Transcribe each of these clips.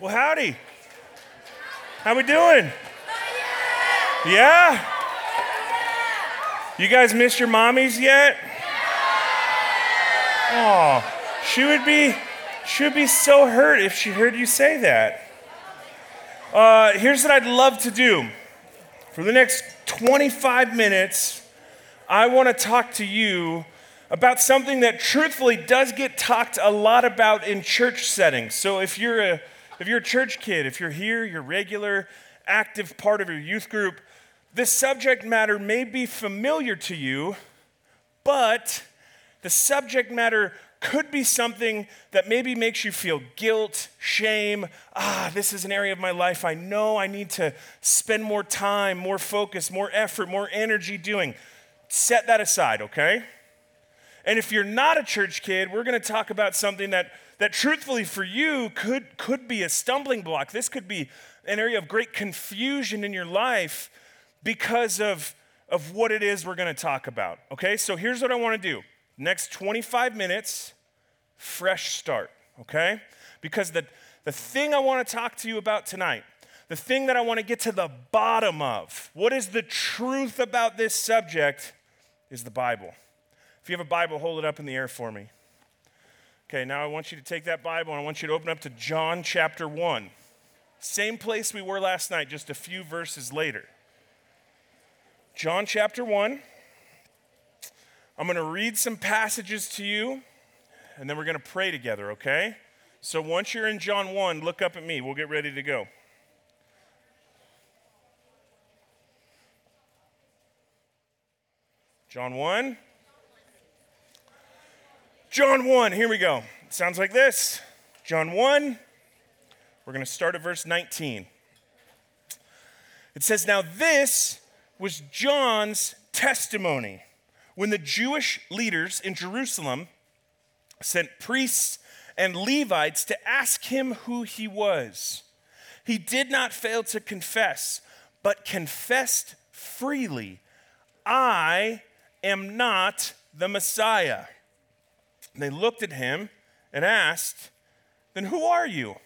Well, howdy. How we doing? Yeah? You guys missed your mommies yet? Oh, she would be she would be so hurt if she heard you say that. Uh, here's what I'd love to do. For the next 25 minutes, I want to talk to you about something that truthfully does get talked a lot about in church settings. So if you're a if you're a church kid, if you're here, you're regular, active part of your youth group, this subject matter may be familiar to you, but the subject matter could be something that maybe makes you feel guilt, shame. Ah, this is an area of my life I know I need to spend more time, more focus, more effort, more energy doing. Set that aside, okay? And if you're not a church kid, we're going to talk about something that, that truthfully for you could, could be a stumbling block. This could be an area of great confusion in your life because of, of what it is we're going to talk about. Okay, so here's what I want to do. Next 25 minutes, fresh start, okay? Because the, the thing I want to talk to you about tonight, the thing that I want to get to the bottom of, what is the truth about this subject, is the Bible. If you have a Bible, hold it up in the air for me. Okay, now I want you to take that Bible and I want you to open up to John chapter 1. Same place we were last night, just a few verses later. John chapter 1. I'm going to read some passages to you and then we're going to pray together, okay? So once you're in John 1, look up at me. We'll get ready to go. John 1. John 1, here we go. It sounds like this. John 1, we're going to start at verse 19. It says, Now this was John's testimony when the Jewish leaders in Jerusalem sent priests and Levites to ask him who he was. He did not fail to confess, but confessed freely, I am not the Messiah. They looked at him and asked, Then who are you?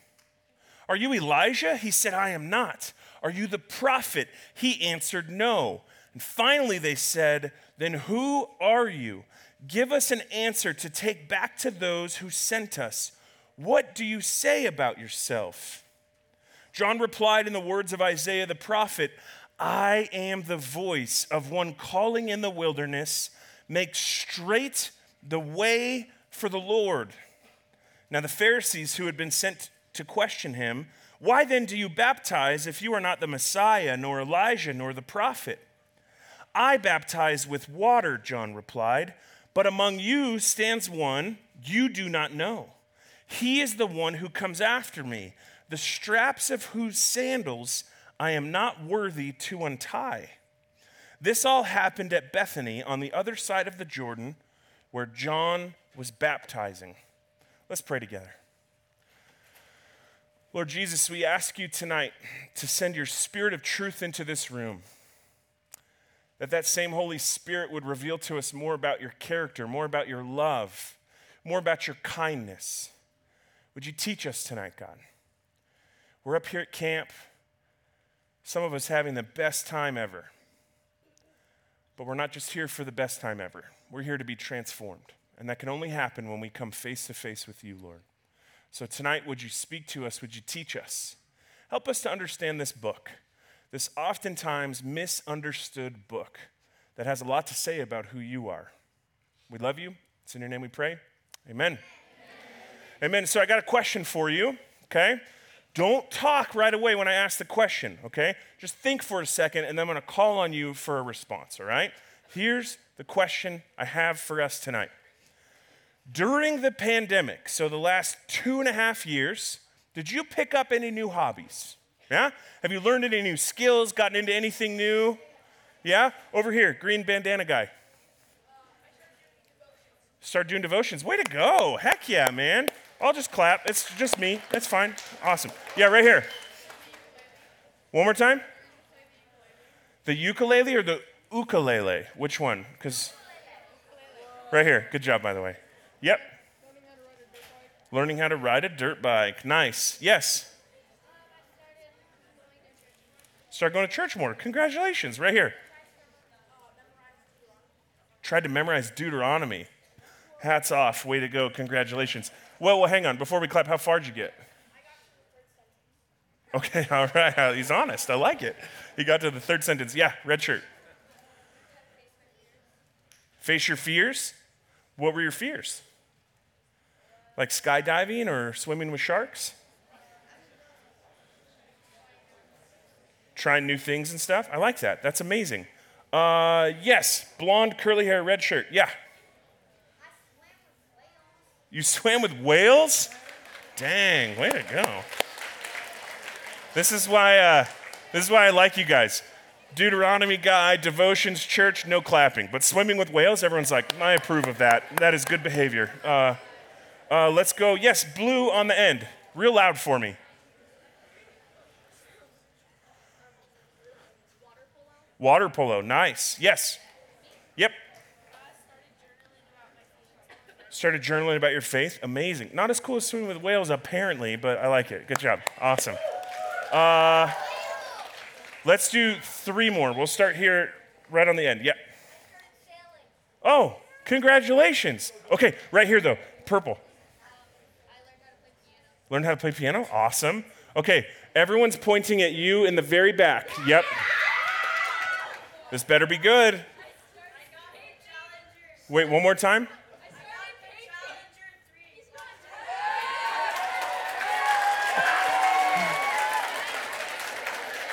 Are you Elijah? He said, I am not. Are you the prophet? He answered, No. And finally they said, Then who are you? Give us an answer to take back to those who sent us. What do you say about yourself? John replied in the words of Isaiah the prophet I am the voice of one calling in the wilderness, make straight the way for the Lord. Now, the Pharisees who had been sent to question him, Why then do you baptize if you are not the Messiah, nor Elijah, nor the prophet? I baptize with water, John replied, but among you stands one you do not know. He is the one who comes after me, the straps of whose sandals I am not worthy to untie. This all happened at Bethany on the other side of the Jordan, where John was baptizing. Let's pray together. Lord Jesus, we ask you tonight to send your spirit of truth into this room. That that same Holy Spirit would reveal to us more about your character, more about your love, more about your kindness. Would you teach us tonight, God? We're up here at camp, some of us having the best time ever. But we're not just here for the best time ever. We're here to be transformed. And that can only happen when we come face to face with you, Lord. So tonight, would you speak to us? Would you teach us? Help us to understand this book, this oftentimes misunderstood book that has a lot to say about who you are. We love you. It's in your name we pray. Amen. Amen. Amen. So I got a question for you, okay? Don't talk right away when I ask the question, okay? Just think for a second, and then I'm gonna call on you for a response, all right? Here's the question I have for us tonight. During the pandemic, so the last two and a half years, did you pick up any new hobbies? Yeah? Have you learned any new skills, gotten into anything new? Yeah? Over here, green bandana guy. Start doing devotions. Way to go. Heck yeah, man. I'll just clap. It's just me. That's fine. Awesome. Yeah, right here. One more time. The ukulele or the ukulele? Which one? Because right here. Good job, by the way. Yep. Learning how to ride a dirt bike. Nice. Yes. Start going to church more. Congratulations, right here. Tried to memorize Deuteronomy. Hats off. Way to go. Congratulations. Well, well, hang on. Before we clap, how far did you get? Okay, all right. He's honest. I like it. He got to the third sentence. Yeah, red shirt. Face your fears. What were your fears? Like skydiving or swimming with sharks? Trying new things and stuff? I like that. That's amazing. Uh, yes, blonde, curly hair, red shirt. Yeah. You swam with whales? Dang, way to go. This is why, uh, this is why I like you guys. Deuteronomy guy, devotions, church, no clapping. But swimming with whales, everyone's like, I approve of that. That is good behavior. Uh, uh, let's go. Yes, blue on the end. Real loud for me. Water polo, nice. Yes. Yep. Started journaling about your faith. Amazing. Not as cool as swimming with whales, apparently, but I like it. Good job. Awesome. Uh, let's do three more. We'll start here right on the end. Yep. Oh, congratulations. Okay, right here though. Purple. Learned how to play piano? Awesome. Okay, everyone's pointing at you in the very back. Yep. This better be good. Wait, one more time.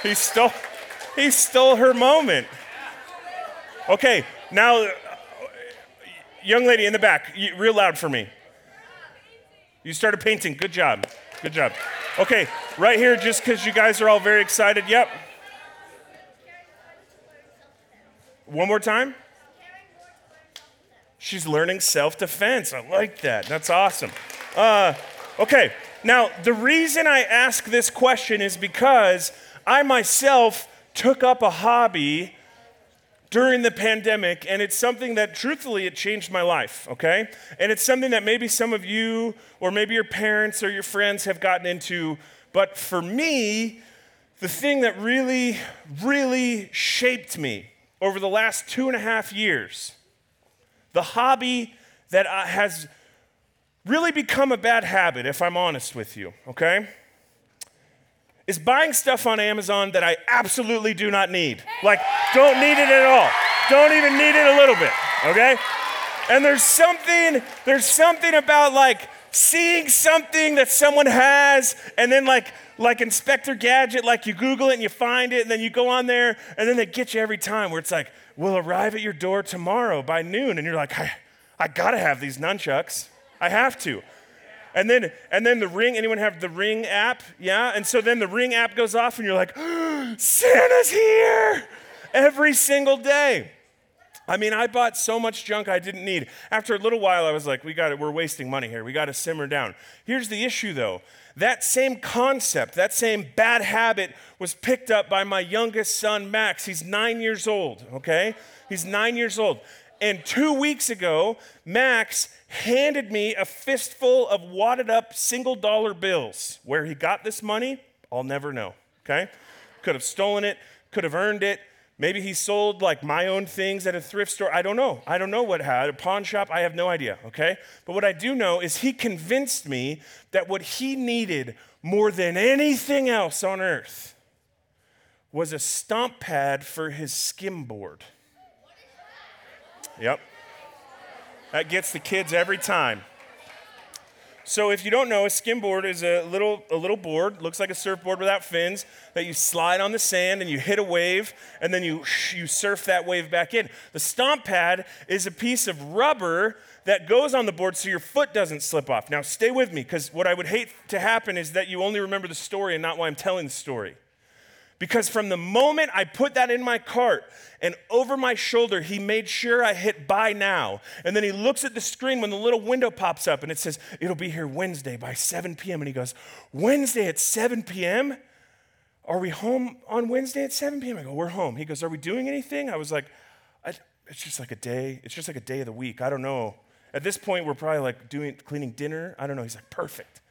He stole, he stole her moment. Okay, now, young lady in the back, real loud for me. You started painting. Good job. Good job. Okay, right here, just because you guys are all very excited. Yep. One more time. She's learning self defense. I like that. That's awesome. Uh, okay, now the reason I ask this question is because I myself took up a hobby during the pandemic, and it's something that truthfully it changed my life, okay? And it's something that maybe some of you, or maybe your parents or your friends have gotten into, but for me, the thing that really, really shaped me over the last two and a half years, the hobby that uh, has really become a bad habit, if I'm honest with you, okay? Is buying stuff on Amazon that I absolutely do not need. Like, don't need it at all. Don't even need it a little bit, okay? And there's something, there's something about like seeing something that someone has and then like like Inspector Gadget, like you Google it and you find it, and then you go on there, and then they get you every time where it's like, we'll arrive at your door tomorrow by noon. And you're like, I, I gotta have these nunchucks. I have to. And then, and then the ring, anyone have the ring app? Yeah? And so then the ring app goes off, and you're like, oh, Santa's here every single day. I mean, I bought so much junk I didn't need. After a little while, I was like, we got it, we're wasting money here. We got to simmer down. Here's the issue though. That same concept, that same bad habit was picked up by my youngest son, Max. He's nine years old, okay? He's nine years old. And two weeks ago, Max handed me a fistful of wadded up single dollar bills. Where he got this money, I'll never know, okay? Could have stolen it, could have earned it, Maybe he sold like my own things at a thrift store. I don't know. I don't know what had. A pawn shop, I have no idea, okay? But what I do know is he convinced me that what he needed more than anything else on earth was a stomp pad for his skimboard. Yep. That gets the kids every time. So if you don't know, a skimboard is a little, a little board, looks like a surfboard without fins, that you slide on the sand and you hit a wave, and then you, you surf that wave back in. The stomp pad is a piece of rubber that goes on the board so your foot doesn't slip off. Now stay with me, because what I would hate to happen is that you only remember the story and not why I'm telling the story. Because from the moment I put that in my cart and over my shoulder, he made sure I hit buy now. And then he looks at the screen when the little window pops up and it says, It'll be here Wednesday by 7 p.m. And he goes, Wednesday at 7 p.m.? Are we home on Wednesday at 7 p.m.? I go, We're home. He goes, Are we doing anything? I was like, I, It's just like a day. It's just like a day of the week. I don't know. At this point, we're probably like doing cleaning dinner. I don't know. He's like, Perfect.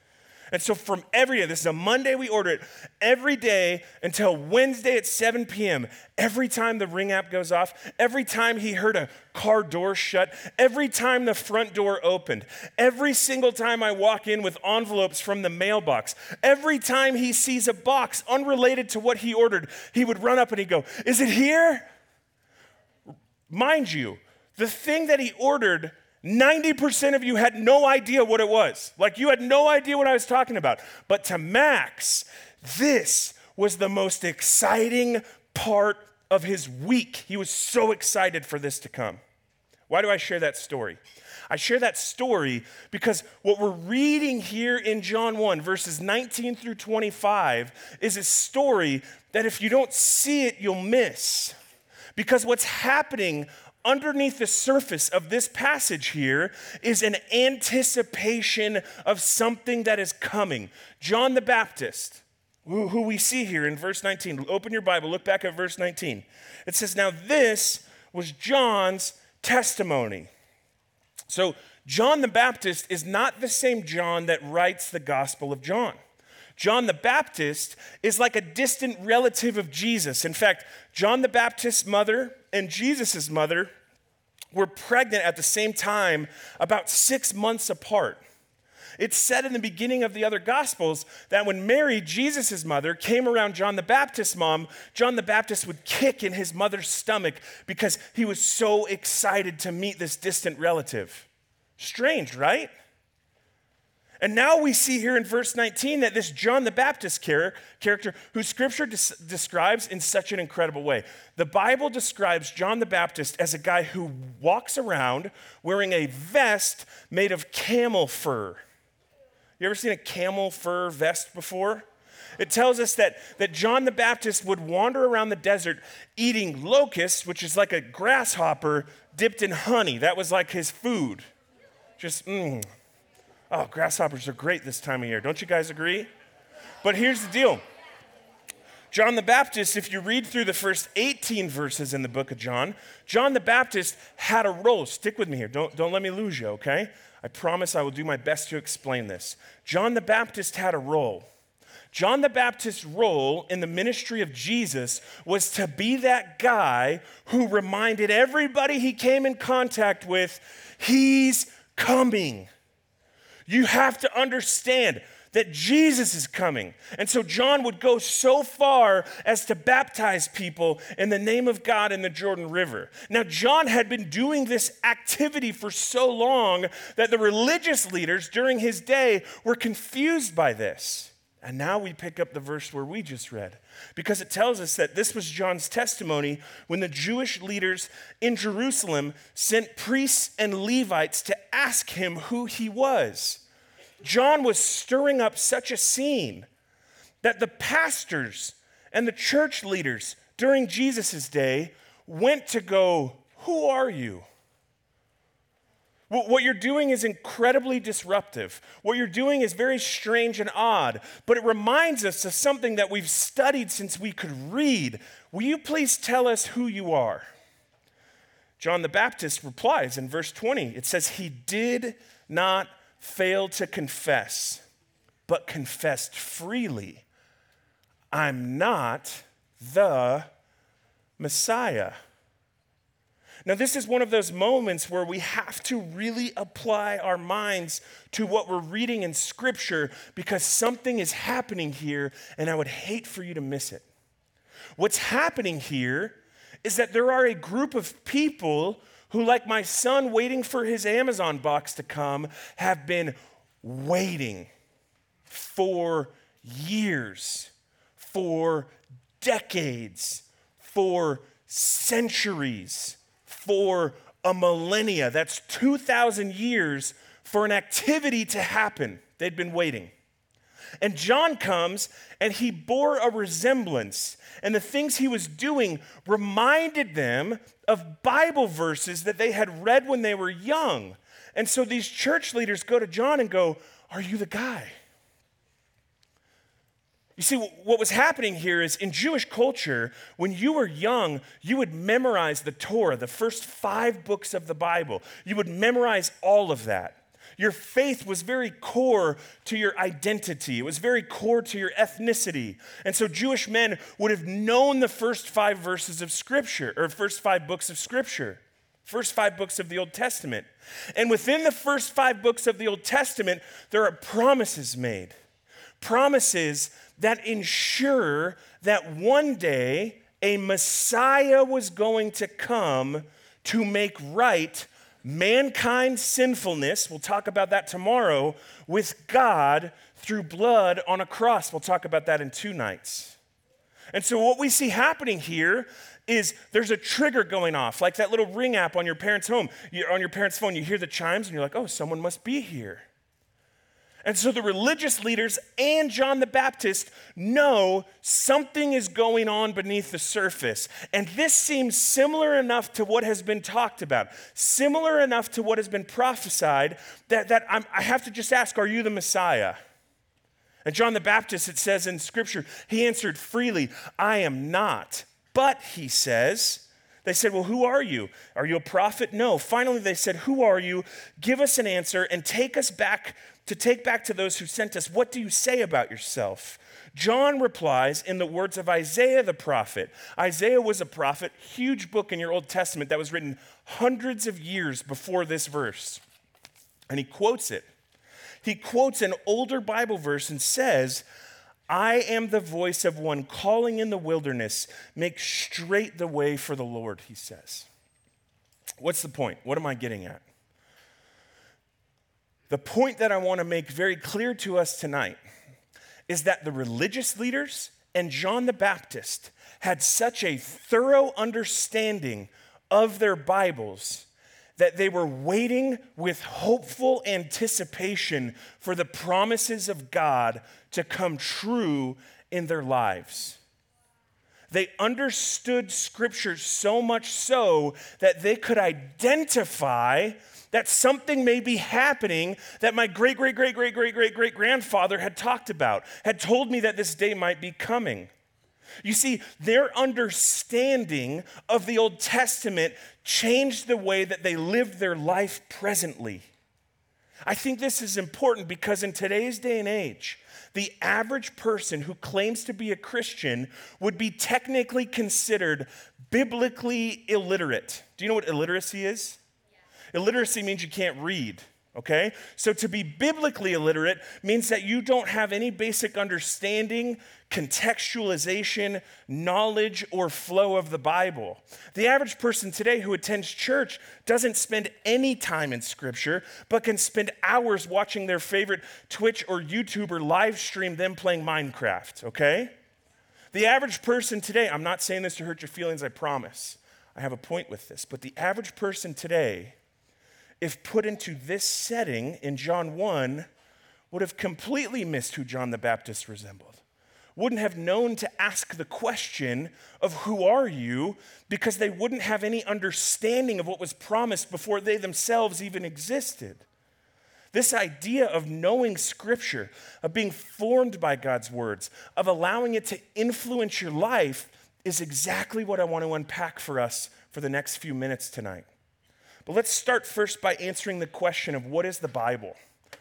And so from every day, this is a Monday we order it, every day until Wednesday at 7 p.m., every time the ring app goes off, every time he heard a car door shut, every time the front door opened, every single time I walk in with envelopes from the mailbox, every time he sees a box unrelated to what he ordered, he would run up and he'd go, Is it here? Mind you, the thing that he ordered 90% of you had no idea what it was. Like you had no idea what I was talking about. But to Max, this was the most exciting part of his week. He was so excited for this to come. Why do I share that story? I share that story because what we're reading here in John 1, verses 19 through 25, is a story that if you don't see it, you'll miss. Because what's happening underneath the surface of this passage here is an anticipation of something that is coming. John the Baptist, who, who, we see here in verse 19, open your Bible, look back at verse 19. It says, Now this was John's testimony. So, John the Baptist is not the same John that writes the Gospel of John. John the Baptist is like a distant relative of Jesus. In fact, John the Baptist's mother and Jesus' mother were pregnant at the same time, about six months apart. It's said in the beginning of the other Gospels that when Mary, Jesus' mother, came around John the Baptist's mom, John the Baptist would kick in his mother's stomach because he was so excited to meet this distant relative. Strange, right? And now we see here in verse 19 that this John the Baptist character, who scripture des- describes in such an incredible way. The Bible describes John the Baptist as a guy who walks around wearing a vest made of camel fur. You ever seen a camel fur vest before? It tells us that, that John the Baptist would wander around the desert eating locusts, which is like a grasshopper dipped in honey. That was like his food. Just, mmm. Oh, grasshoppers are great this time of year. Don't you guys agree? But here's the deal John the Baptist, if you read through the first 18 verses in the book of John, John the Baptist had a role. Stick with me here. Don't, don't let me lose you, okay? I promise I will do my best to explain this. John the Baptist had a role. John the Baptist's role in the ministry of Jesus was to be that guy who reminded everybody he came in contact with, he's coming. You have to understand that Jesus is coming. And so John would go so far as to baptize people in the name of God in the Jordan River. Now, John had been doing this activity for so long that the religious leaders during his day were confused by this. And now we pick up the verse where we just read, because it tells us that this was John's testimony when the Jewish leaders in Jerusalem sent priests and Levites to ask him who he was. John was stirring up such a scene that the pastors and the church leaders during Jesus' day went to go, Who are you? What you're doing is incredibly disruptive. What you're doing is very strange and odd, but it reminds us of something that we've studied since we could read. Will you please tell us who you are? John the Baptist replies in verse 20. It says, He did not fail to confess, but confessed freely, I'm not the Messiah. Now, this is one of those moments where we have to really apply our minds to what we're reading in Scripture because something is happening here, and I would hate for you to miss it. What's happening here is that there are a group of people who, like my son waiting for his Amazon box to come, have been waiting for years, for decades, for centuries for a millennia. That's 2,000 years for an activity to happen. They'd been waiting. And John comes and he bore a resemblance. And the things he was doing reminded them of Bible verses that they had read when they were young. And so these church leaders go to John and go, Are you the guy? You see, what was happening here is in Jewish culture, when you were young, you would memorize the Torah, the first five books of the Bible. You would memorize all of that. Your faith was very core to your identity. It was very core to your ethnicity. And so Jewish men would have known the first five verses of Scripture, or first five books of Scripture, first five books of the Old Testament. And within the first five books of the Old Testament, there are promises made. Promises that ensure that one day a Messiah was going to come to make right mankind's sinfulness, we'll talk about that tomorrow, with God through blood on a cross. We'll talk about that in two nights. And so, what we see happening here is there's a trigger going off, like that little ring app on your parents' home. You're on your parents' phone, you hear the chimes, and you're like, oh, someone must be here. And so the religious leaders and John the Baptist know something is going on beneath the surface. And this seems similar enough to what has been talked about, similar enough to what has been prophesied, that, that I'm, I have to just ask Are you the Messiah? And John the Baptist, it says in Scripture, he answered freely, I am not. But, he says, they said, Well, who are you? Are you a prophet? No. Finally, they said, Who are you? Give us an answer and take us back to take back to those who sent us, What do you say about yourself? John replies in the words of Isaiah the prophet. Isaiah was a prophet, huge book in your Old Testament that was written hundreds of years before this verse. And he quotes it. He quotes an older Bible verse and says, I am the voice of one calling in the wilderness, make straight the way for the Lord, he says. What's the point? What am I getting at? The point that I want to make very clear to us tonight is that the religious leaders and John the Baptist had such a thorough understanding of their Bibles that they were waiting with hopeful anticipation for the promises of God to come true in their lives. They understood Scripture so much so that they could identify that something may be happening that my great, great, great, great, great, great, great grandfather had talked about, had told me that this day might be coming. You see, their understanding of the Old Testament changed the way that they lived their life presently. I think this is important because in today's day and age, the average person who claims to be a Christian would be technically considered biblically illiterate. Do you know what illiteracy is? Illiteracy means you can't read, okay? So to be biblically illiterate means that you don't have any basic understanding, contextualization, knowledge, or flow of the Bible. The average person today who attends church doesn't spend any time in Scripture, but can spend hours watching their favorite Twitch or YouTuber live stream them playing Minecraft, okay? The average person today, I'm not saying this to hurt your feelings, I promise. I have a point with this, but the average person today if put into this setting in John 1, would have completely missed who John the Baptist resembled. Wouldn't have known to ask the question of who are you because they wouldn't have any understanding of what was promised before they themselves even existed. This idea of knowing Scripture, of being formed by God's words, of allowing it to influence your life, is exactly what I want to unpack for us for the next few minutes tonight. But let's start first by answering the question of what is the Bible?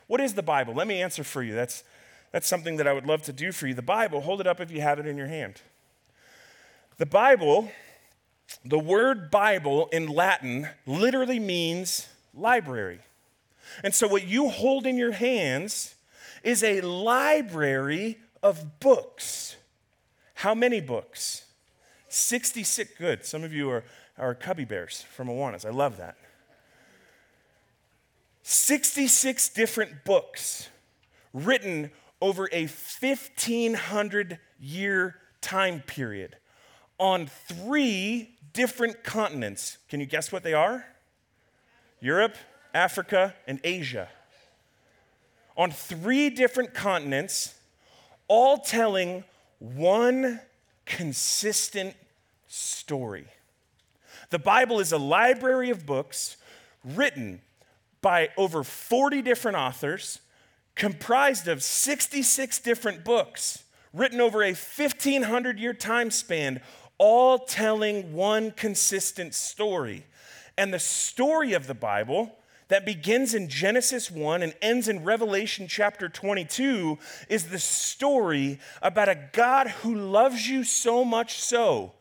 What is the Bible? Let me answer for you. That's, that's something that I would love to do for you. The Bible, hold it up if you have it in your hand. The Bible, the word Bible in Latin literally means library. And so what you hold in your hands is a library of books. How many books? 66. Good. Some of you are, are cubby bears from Awanas. I love that. 66 different books written over a 1500 year time period on three different continents. Can you guess what they are? Europe, Africa, and Asia. On three different continents, all telling one consistent story. The Bible is a library of books written by over 40 different authors, comprised of 66 different books, written over a 1500 year time span, all telling one consistent story. And the story of the Bible that begins in Genesis 1 and ends in Revelation chapter 22 is the story about a God who loves you so much so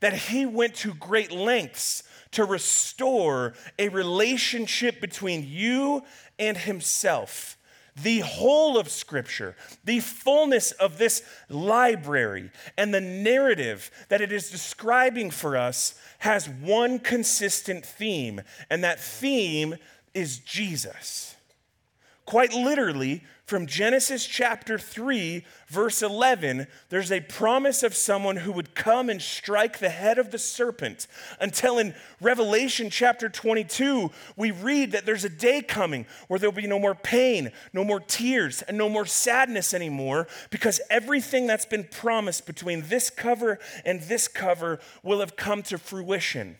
that he went to great lengths to restore a relationship between you and himself. The whole of Scripture, the fullness of this library, and the narrative that it is describing for us has one consistent theme, and that theme is Jesus. Quite literally, from Genesis chapter 3, verse 11, there's a promise of someone who would come and strike the head of the serpent. Until in Revelation chapter 22, we read that there's a day coming where there'll be no more pain, no more tears, and no more sadness anymore because everything that's been promised between this cover and this cover will have come to fruition.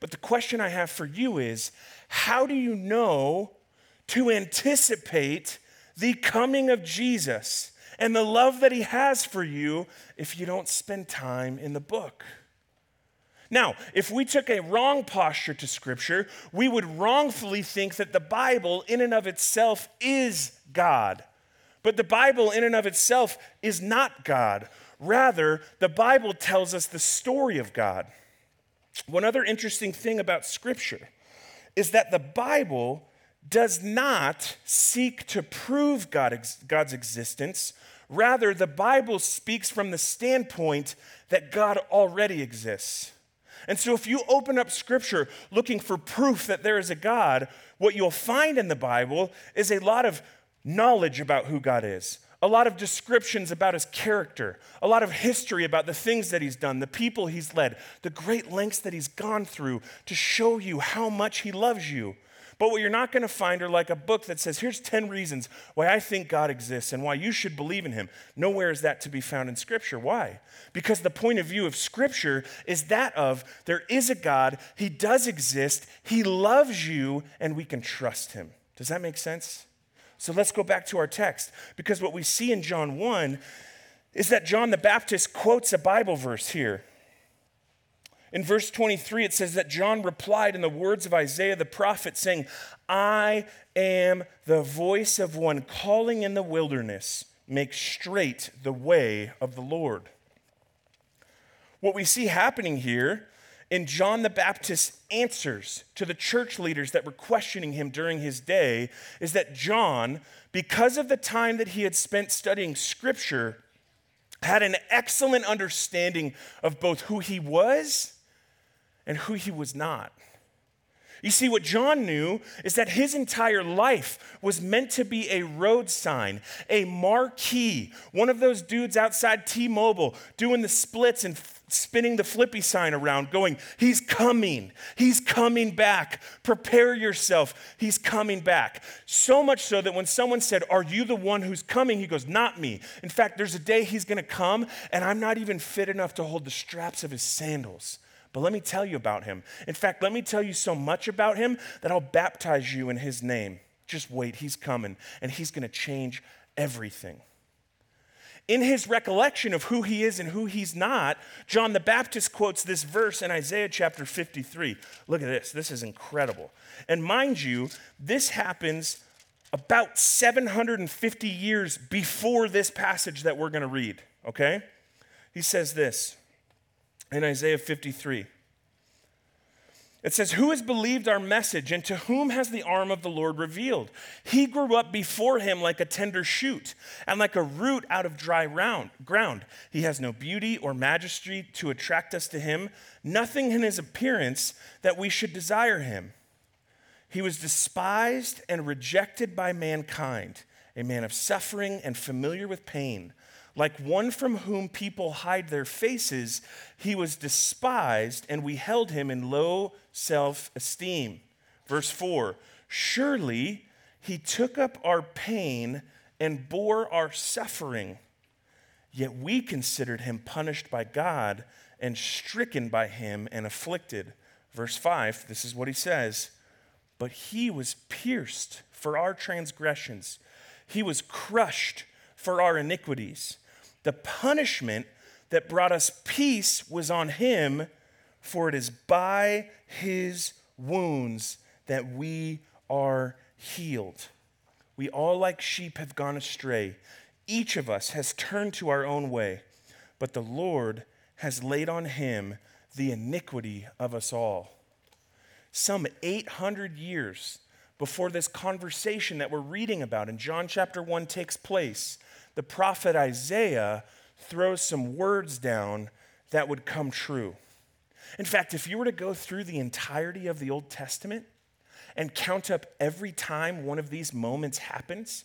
But the question I have for you is how do you know to anticipate the coming of Jesus and the love that he has for you if you don't spend time in the book. Now, if we took a wrong posture to Scripture, we would wrongfully think that the Bible, in and of itself, is God. But the Bible, in and of itself, is not God. Rather, the Bible tells us the story of God. One other interesting thing about Scripture is that the Bible does not seek to prove God, God's existence. Rather, the Bible speaks from the standpoint that God already exists. And so, if you open up scripture looking for proof that there is a God, what you'll find in the Bible is a lot of knowledge about who God is, a lot of descriptions about his character, a lot of history about the things that he's done, the people he's led, the great lengths that he's gone through to show you how much he loves you. But what you're not going to find are like a book that says, here's 10 reasons why I think God exists and why you should believe in him. Nowhere is that to be found in Scripture. Why? Because the point of view of Scripture is that of there is a God, he does exist, he loves you, and we can trust him. Does that make sense? So let's go back to our text because what we see in John 1 is that John the Baptist quotes a Bible verse here. In verse 23, it says that John replied in the words of Isaiah the prophet, saying, I am the voice of one calling in the wilderness, make straight the way of the Lord. What we see happening here in John the Baptist's answers to the church leaders that were questioning him during his day is that John, because of the time that he had spent studying scripture, had an excellent understanding of both who he was and who he was not. You see, what John knew is that his entire life was meant to be a road sign, a marquee, one of those dudes outside T Mobile doing the splits and f- spinning the flippy sign around, going, He's coming, He's coming back, prepare yourself, He's coming back. So much so that when someone said, Are you the one who's coming? He goes, Not me. In fact, there's a day He's gonna come, and I'm not even fit enough to hold the straps of His sandals. But let me tell you about him. In fact, let me tell you so much about him that I'll baptize you in his name. Just wait, he's coming, and he's going to change everything. In his recollection of who he is and who he's not, John the Baptist quotes this verse in Isaiah chapter 53. Look at this, this is incredible. And mind you, this happens about 750 years before this passage that we're going to read, okay? He says this in Isaiah 53. It says, Who has believed our message, and to whom has the arm of the Lord revealed? He grew up before him like a tender shoot, and like a root out of dry round, ground. He has no beauty or majesty to attract us to him, nothing in his appearance that we should desire him. He was despised and rejected by mankind, a man of suffering and familiar with pain like one from whom people hide their faces, he was despised, and we held him in low self esteem. Verse 4 Surely he took up our pain and bore our suffering, yet we considered him punished by God and stricken by him and afflicted. Verse 5, this is what he says But he was pierced for our transgressions, he was crushed for our iniquities. The punishment that brought us peace was on him, for it is by his wounds that we are healed. We all, like sheep, have gone astray. Each of us has turned to our own way, but the Lord has laid on him the iniquity of us all. Some 800 years before this conversation that we're reading about in John chapter 1 takes place, the prophet Isaiah throws some words down that would come true. In fact, if you were to go through the entirety of the Old Testament and count up every time one of these moments happens,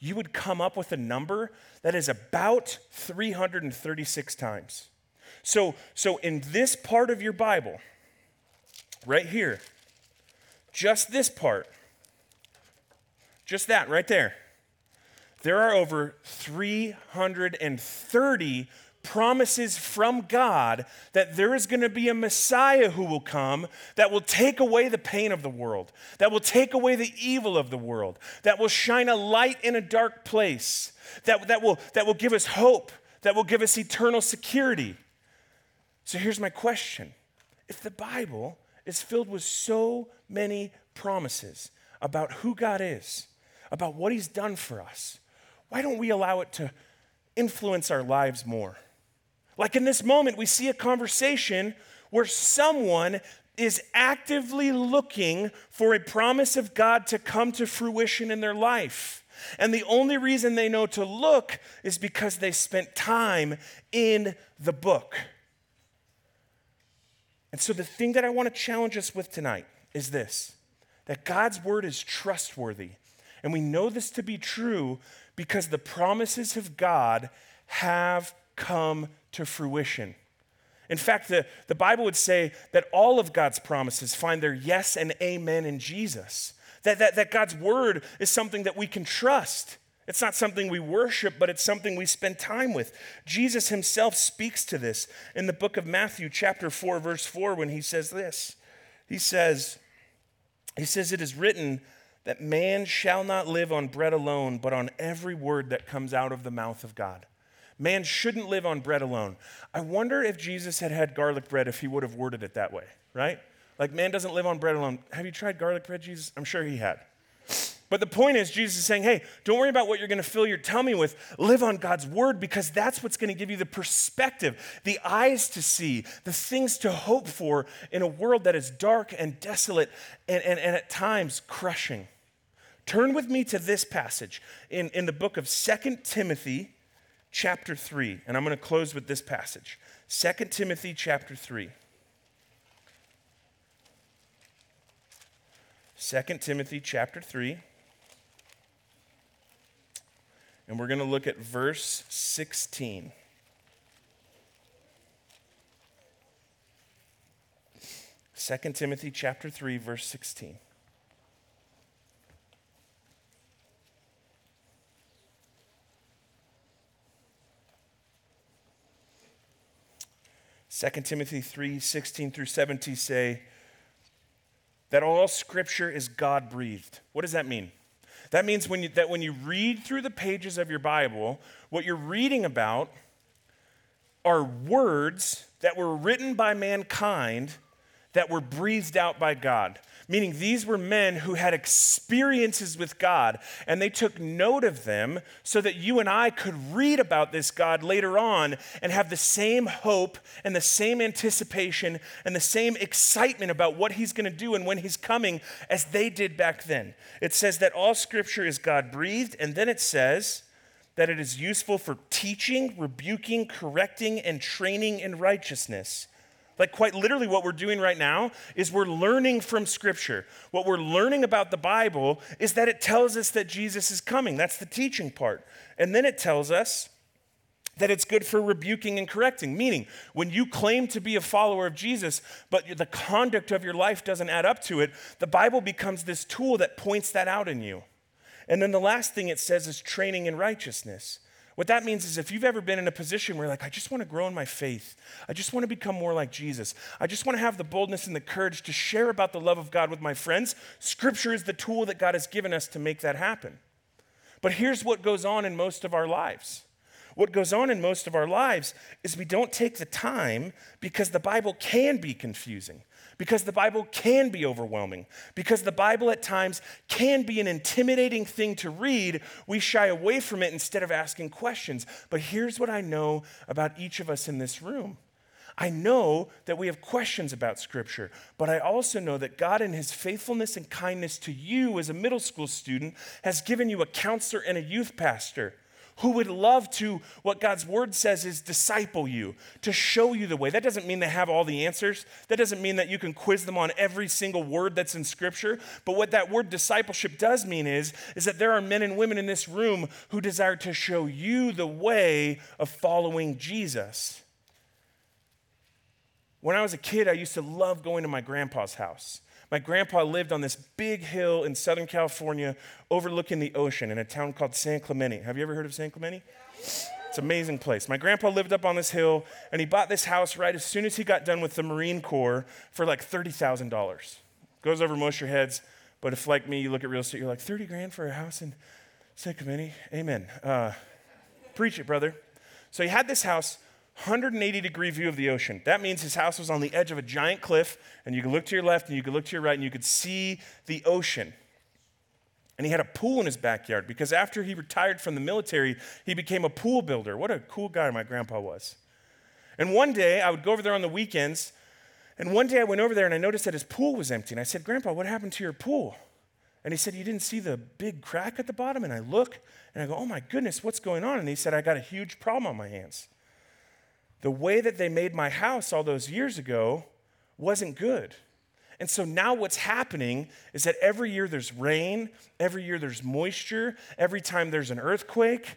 you would come up with a number that is about 336 times. So, so in this part of your Bible, right here, just this part, just that right there, there are over 330 promises from God that there is going to be a Messiah who will come that will take away the pain of the world, that will take away the evil of the world, that will shine a light in a dark place, that, that, will, that will give us hope, that will give us eternal security. So here's my question If the Bible is filled with so many promises about who God is, about what He's done for us, why don't we allow it to influence our lives more? Like in this moment, we see a conversation where someone is actively looking for a promise of God to come to fruition in their life. And the only reason they know to look is because they spent time in the book. And so, the thing that I want to challenge us with tonight is this that God's word is trustworthy. And we know this to be true because the promises of God have come to fruition. In fact, the, the Bible would say that all of God's promises find their yes and amen in Jesus. That, that, that God's word is something that we can trust. It's not something we worship, but it's something we spend time with. Jesus himself speaks to this in the book of Matthew, chapter 4, verse 4, when he says this. He says, He says, It is written that man shall not live on bread alone, but on every word that comes out of the mouth of God. Man shouldn't live on bread alone. I wonder if Jesus had had garlic bread, if he would have worded it that way, right? Like, man doesn't live on bread alone. Have you tried garlic bread, Jesus? I'm sure he had. But the point is, Jesus is saying, hey, don't worry about what you're going to fill your tummy with. Live on God's word because that's what's going to give you the perspective, the eyes to see, the things to hope for in a world that is dark and desolate and, and, and at times crushing. Turn with me to this passage in, in the book of Second Timothy, chapter 3. And I'm going to close with this passage 2 Timothy chapter 3. 2 Timothy chapter 3. And we're going to look at verse 16. Second Timothy chapter 3 verse 16. 2 Timothy 3 16 through 17 say that all scripture is God breathed. What does that mean? That means when you, that when you read through the pages of your Bible, what you're reading about are words that were written by mankind that were breathed out by God meaning these were men who had experiences with God, and they took note of them so that you and I could read about this God later on and have the same hope and the same anticipation and the same excitement about what He's going to do and when He's coming as they did back then. It says that all Scripture is God breathed, and then it says, that it is useful for teaching, rebuking, correcting, and training in righteousness like, quite literally, what we're doing right now is we're learning from Scripture. What we're learning about the Bible is that it tells us that Jesus is coming. That's the teaching part. And then it tells us that it's good for rebuking and correcting, meaning when you claim to be a follower of Jesus, but the conduct of your life doesn't add up to it, the Bible becomes this tool that points that out in you. And then the last thing it says is training in righteousness. What that means is if you've ever been in a position where, like, I just want to grow in my faith, I just want to become more like Jesus, I just want to have the boldness and the courage to share about the love of God with my friends, Scripture is the tool that God has given us to make that happen. But here's what goes on in most of our lives. What goes on in most of our lives is we don't take the time because the Bible can be confusing. Because the Bible can be overwhelming, because the Bible at times can be an intimidating thing to read, we shy away from it instead of asking questions. But here's what I know about each of us in this room. I know that we have questions about Scripture, but I also know that God, in His faithfulness and kindness to you as a middle school student, has given you a counselor and a youth pastor who would love to, what God's word says is disciple you, to show you the way. That doesn't mean they have all the answers. That doesn't mean that you can quiz them on every single word that's in scripture. But what that word discipleship does mean is, is that there are men and women in this room who desire to show you the way of following Jesus. When I was a kid, I used to love going to my grandpa's house. My grandpa lived on this big hill in Southern California overlooking the ocean in a town called San Clemente. Have you ever heard of San Clemente? It's an amazing place. My grandpa lived up on this hill and he bought this house right as soon as he got done with the Marine Corps for like $30,000. Goes over most of your heads, but if like me, you look at real estate, you're like, 30 grand for a house in San Clemente? Amen. Uh, preach it, brother. So he had this house 180 degree view of the ocean. That means his house was on the edge of a giant cliff, and you could look to your left and you could look to your right, and you could see the ocean. And he had a pool in his backyard because after he retired from the military, he became a pool builder. What a cool guy my grandpa was. And one day, I would go over there on the weekends, and one day I went over there and I noticed that his pool was empty. And I said, Grandpa, what happened to your pool? And he said, You didn't see the big crack at the bottom? And I look and I go, Oh my goodness, what's going on? And he said, I got a huge problem on my hands the way that they made my house all those years ago wasn't good. And so now what's happening is that every year there's rain, every year there's moisture, every time there's an earthquake,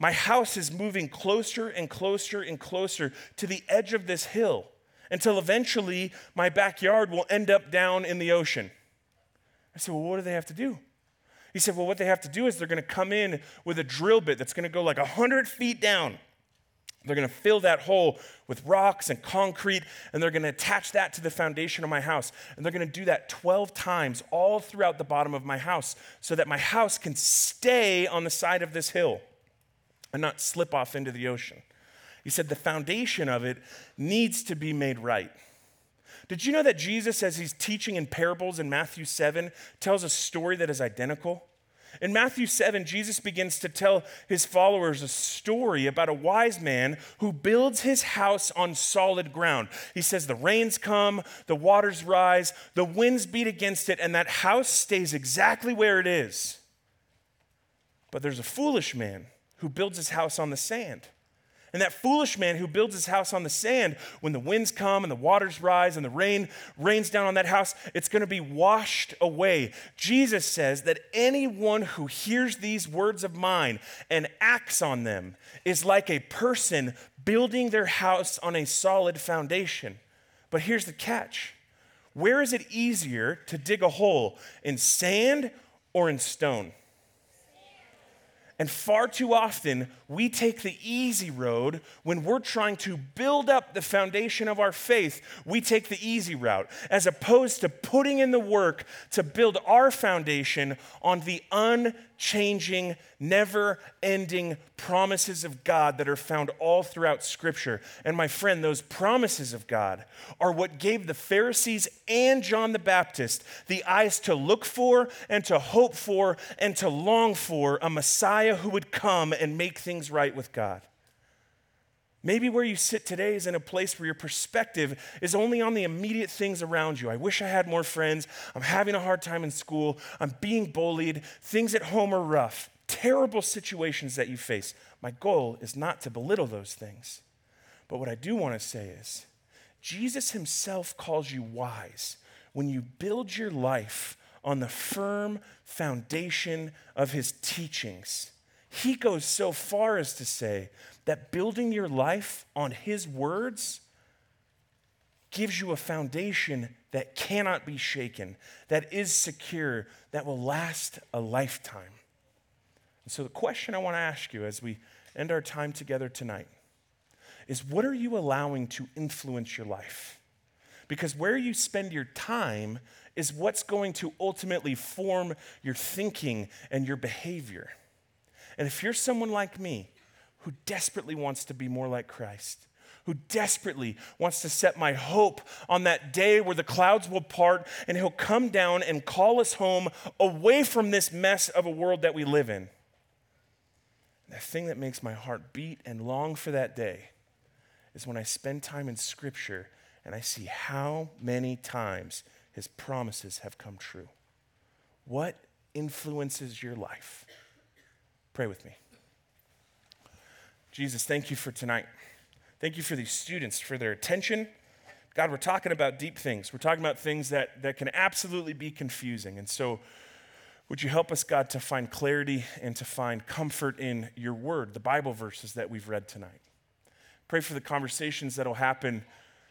my house is moving closer and closer and closer to the edge of this hill until eventually my backyard will end up down in the ocean. I said, Well, what do they have to do? He said, Well, what they have to do is they're going to come in with a drill bit that's going to go like 100 feet down they're going to fill that hole with rocks and concrete, and they're going to attach that to the foundation of my house. And they're going to do that 12 times all throughout the bottom of my house so that my house can stay on the side of this hill and not slip off into the ocean. He said the foundation of it needs to be made right. Did you know that Jesus, as he's teaching in parables in Matthew 7, tells a story that is identical? In Matthew 7, Jesus begins to tell his followers a story about a wise man who builds his house on solid ground. He says, The rains come, the waters rise, the winds beat against it, and that house stays exactly where it is. But there's a foolish man who builds his house on the sand. And that foolish man who builds his house on the sand, when the winds come and the waters rise and the rain rains down on that house, it's going to be washed away. Jesus says that anyone who hears these words of mine and acts on them is like a person building their house on a solid foundation. But here's the catch where is it easier to dig a hole, in sand or in stone? And far too often, we take the easy road when we're trying to build up the foundation of our faith. We take the easy route, as opposed to putting in the work to build our foundation on the unchanging, never ending promises of God that are found all throughout Scripture. And my friend, those promises of God are what gave the Pharisees and John the Baptist the eyes to look for and to hope for and to long for a Messiah who would come and make things right with God. Maybe where you sit today is in a place where your perspective is only on the immediate things around you. I wish I had more friends. I'm having a hard time in school. I'm being bullied. Things at home are rough. Terrible situations that you face. My goal is not to belittle those things. But what I do want to say is Jesus himself calls you wise when you build your life on the firm foundation of his teachings. He goes so far as to say that building your life on His words gives you a foundation that cannot be shaken, that is secure, that will last a lifetime. And so, the question I want to ask you as we end our time together tonight is what are you allowing to influence your life? Because where you spend your time is what's going to ultimately form your thinking and your behavior. And if you're someone like me who desperately wants to be more like Christ, who desperately wants to set my hope on that day where the clouds will part and he'll come down and call us home away from this mess of a world that we live in. The thing that makes my heart beat and long for that day is when I spend time in Scripture and I see how many times His promises have come true. What influences your life? Pray with me. Jesus, thank you for tonight. Thank you for these students, for their attention. God, we're talking about deep things. We're talking about things that, that can absolutely be confusing. And so, would you help us, God, to find clarity and to find comfort in your word, the Bible verses that we've read tonight? Pray for the conversations that will happen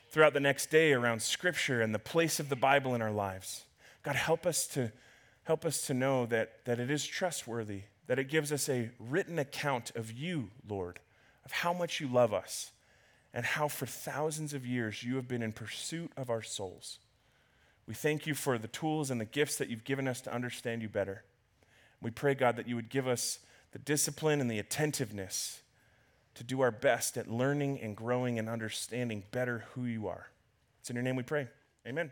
throughout the next day around Scripture and the place of the Bible in our lives. God, help us to, help us to know that, that it is trustworthy, that it gives us a written account of you, Lord of how much you love us and how for thousands of years you have been in pursuit of our souls. We thank you for the tools and the gifts that you've given us to understand you better. We pray, God, that you would give us the discipline and the attentiveness to do our best at learning and growing and understanding better who you are. It's in your name we pray. Amen.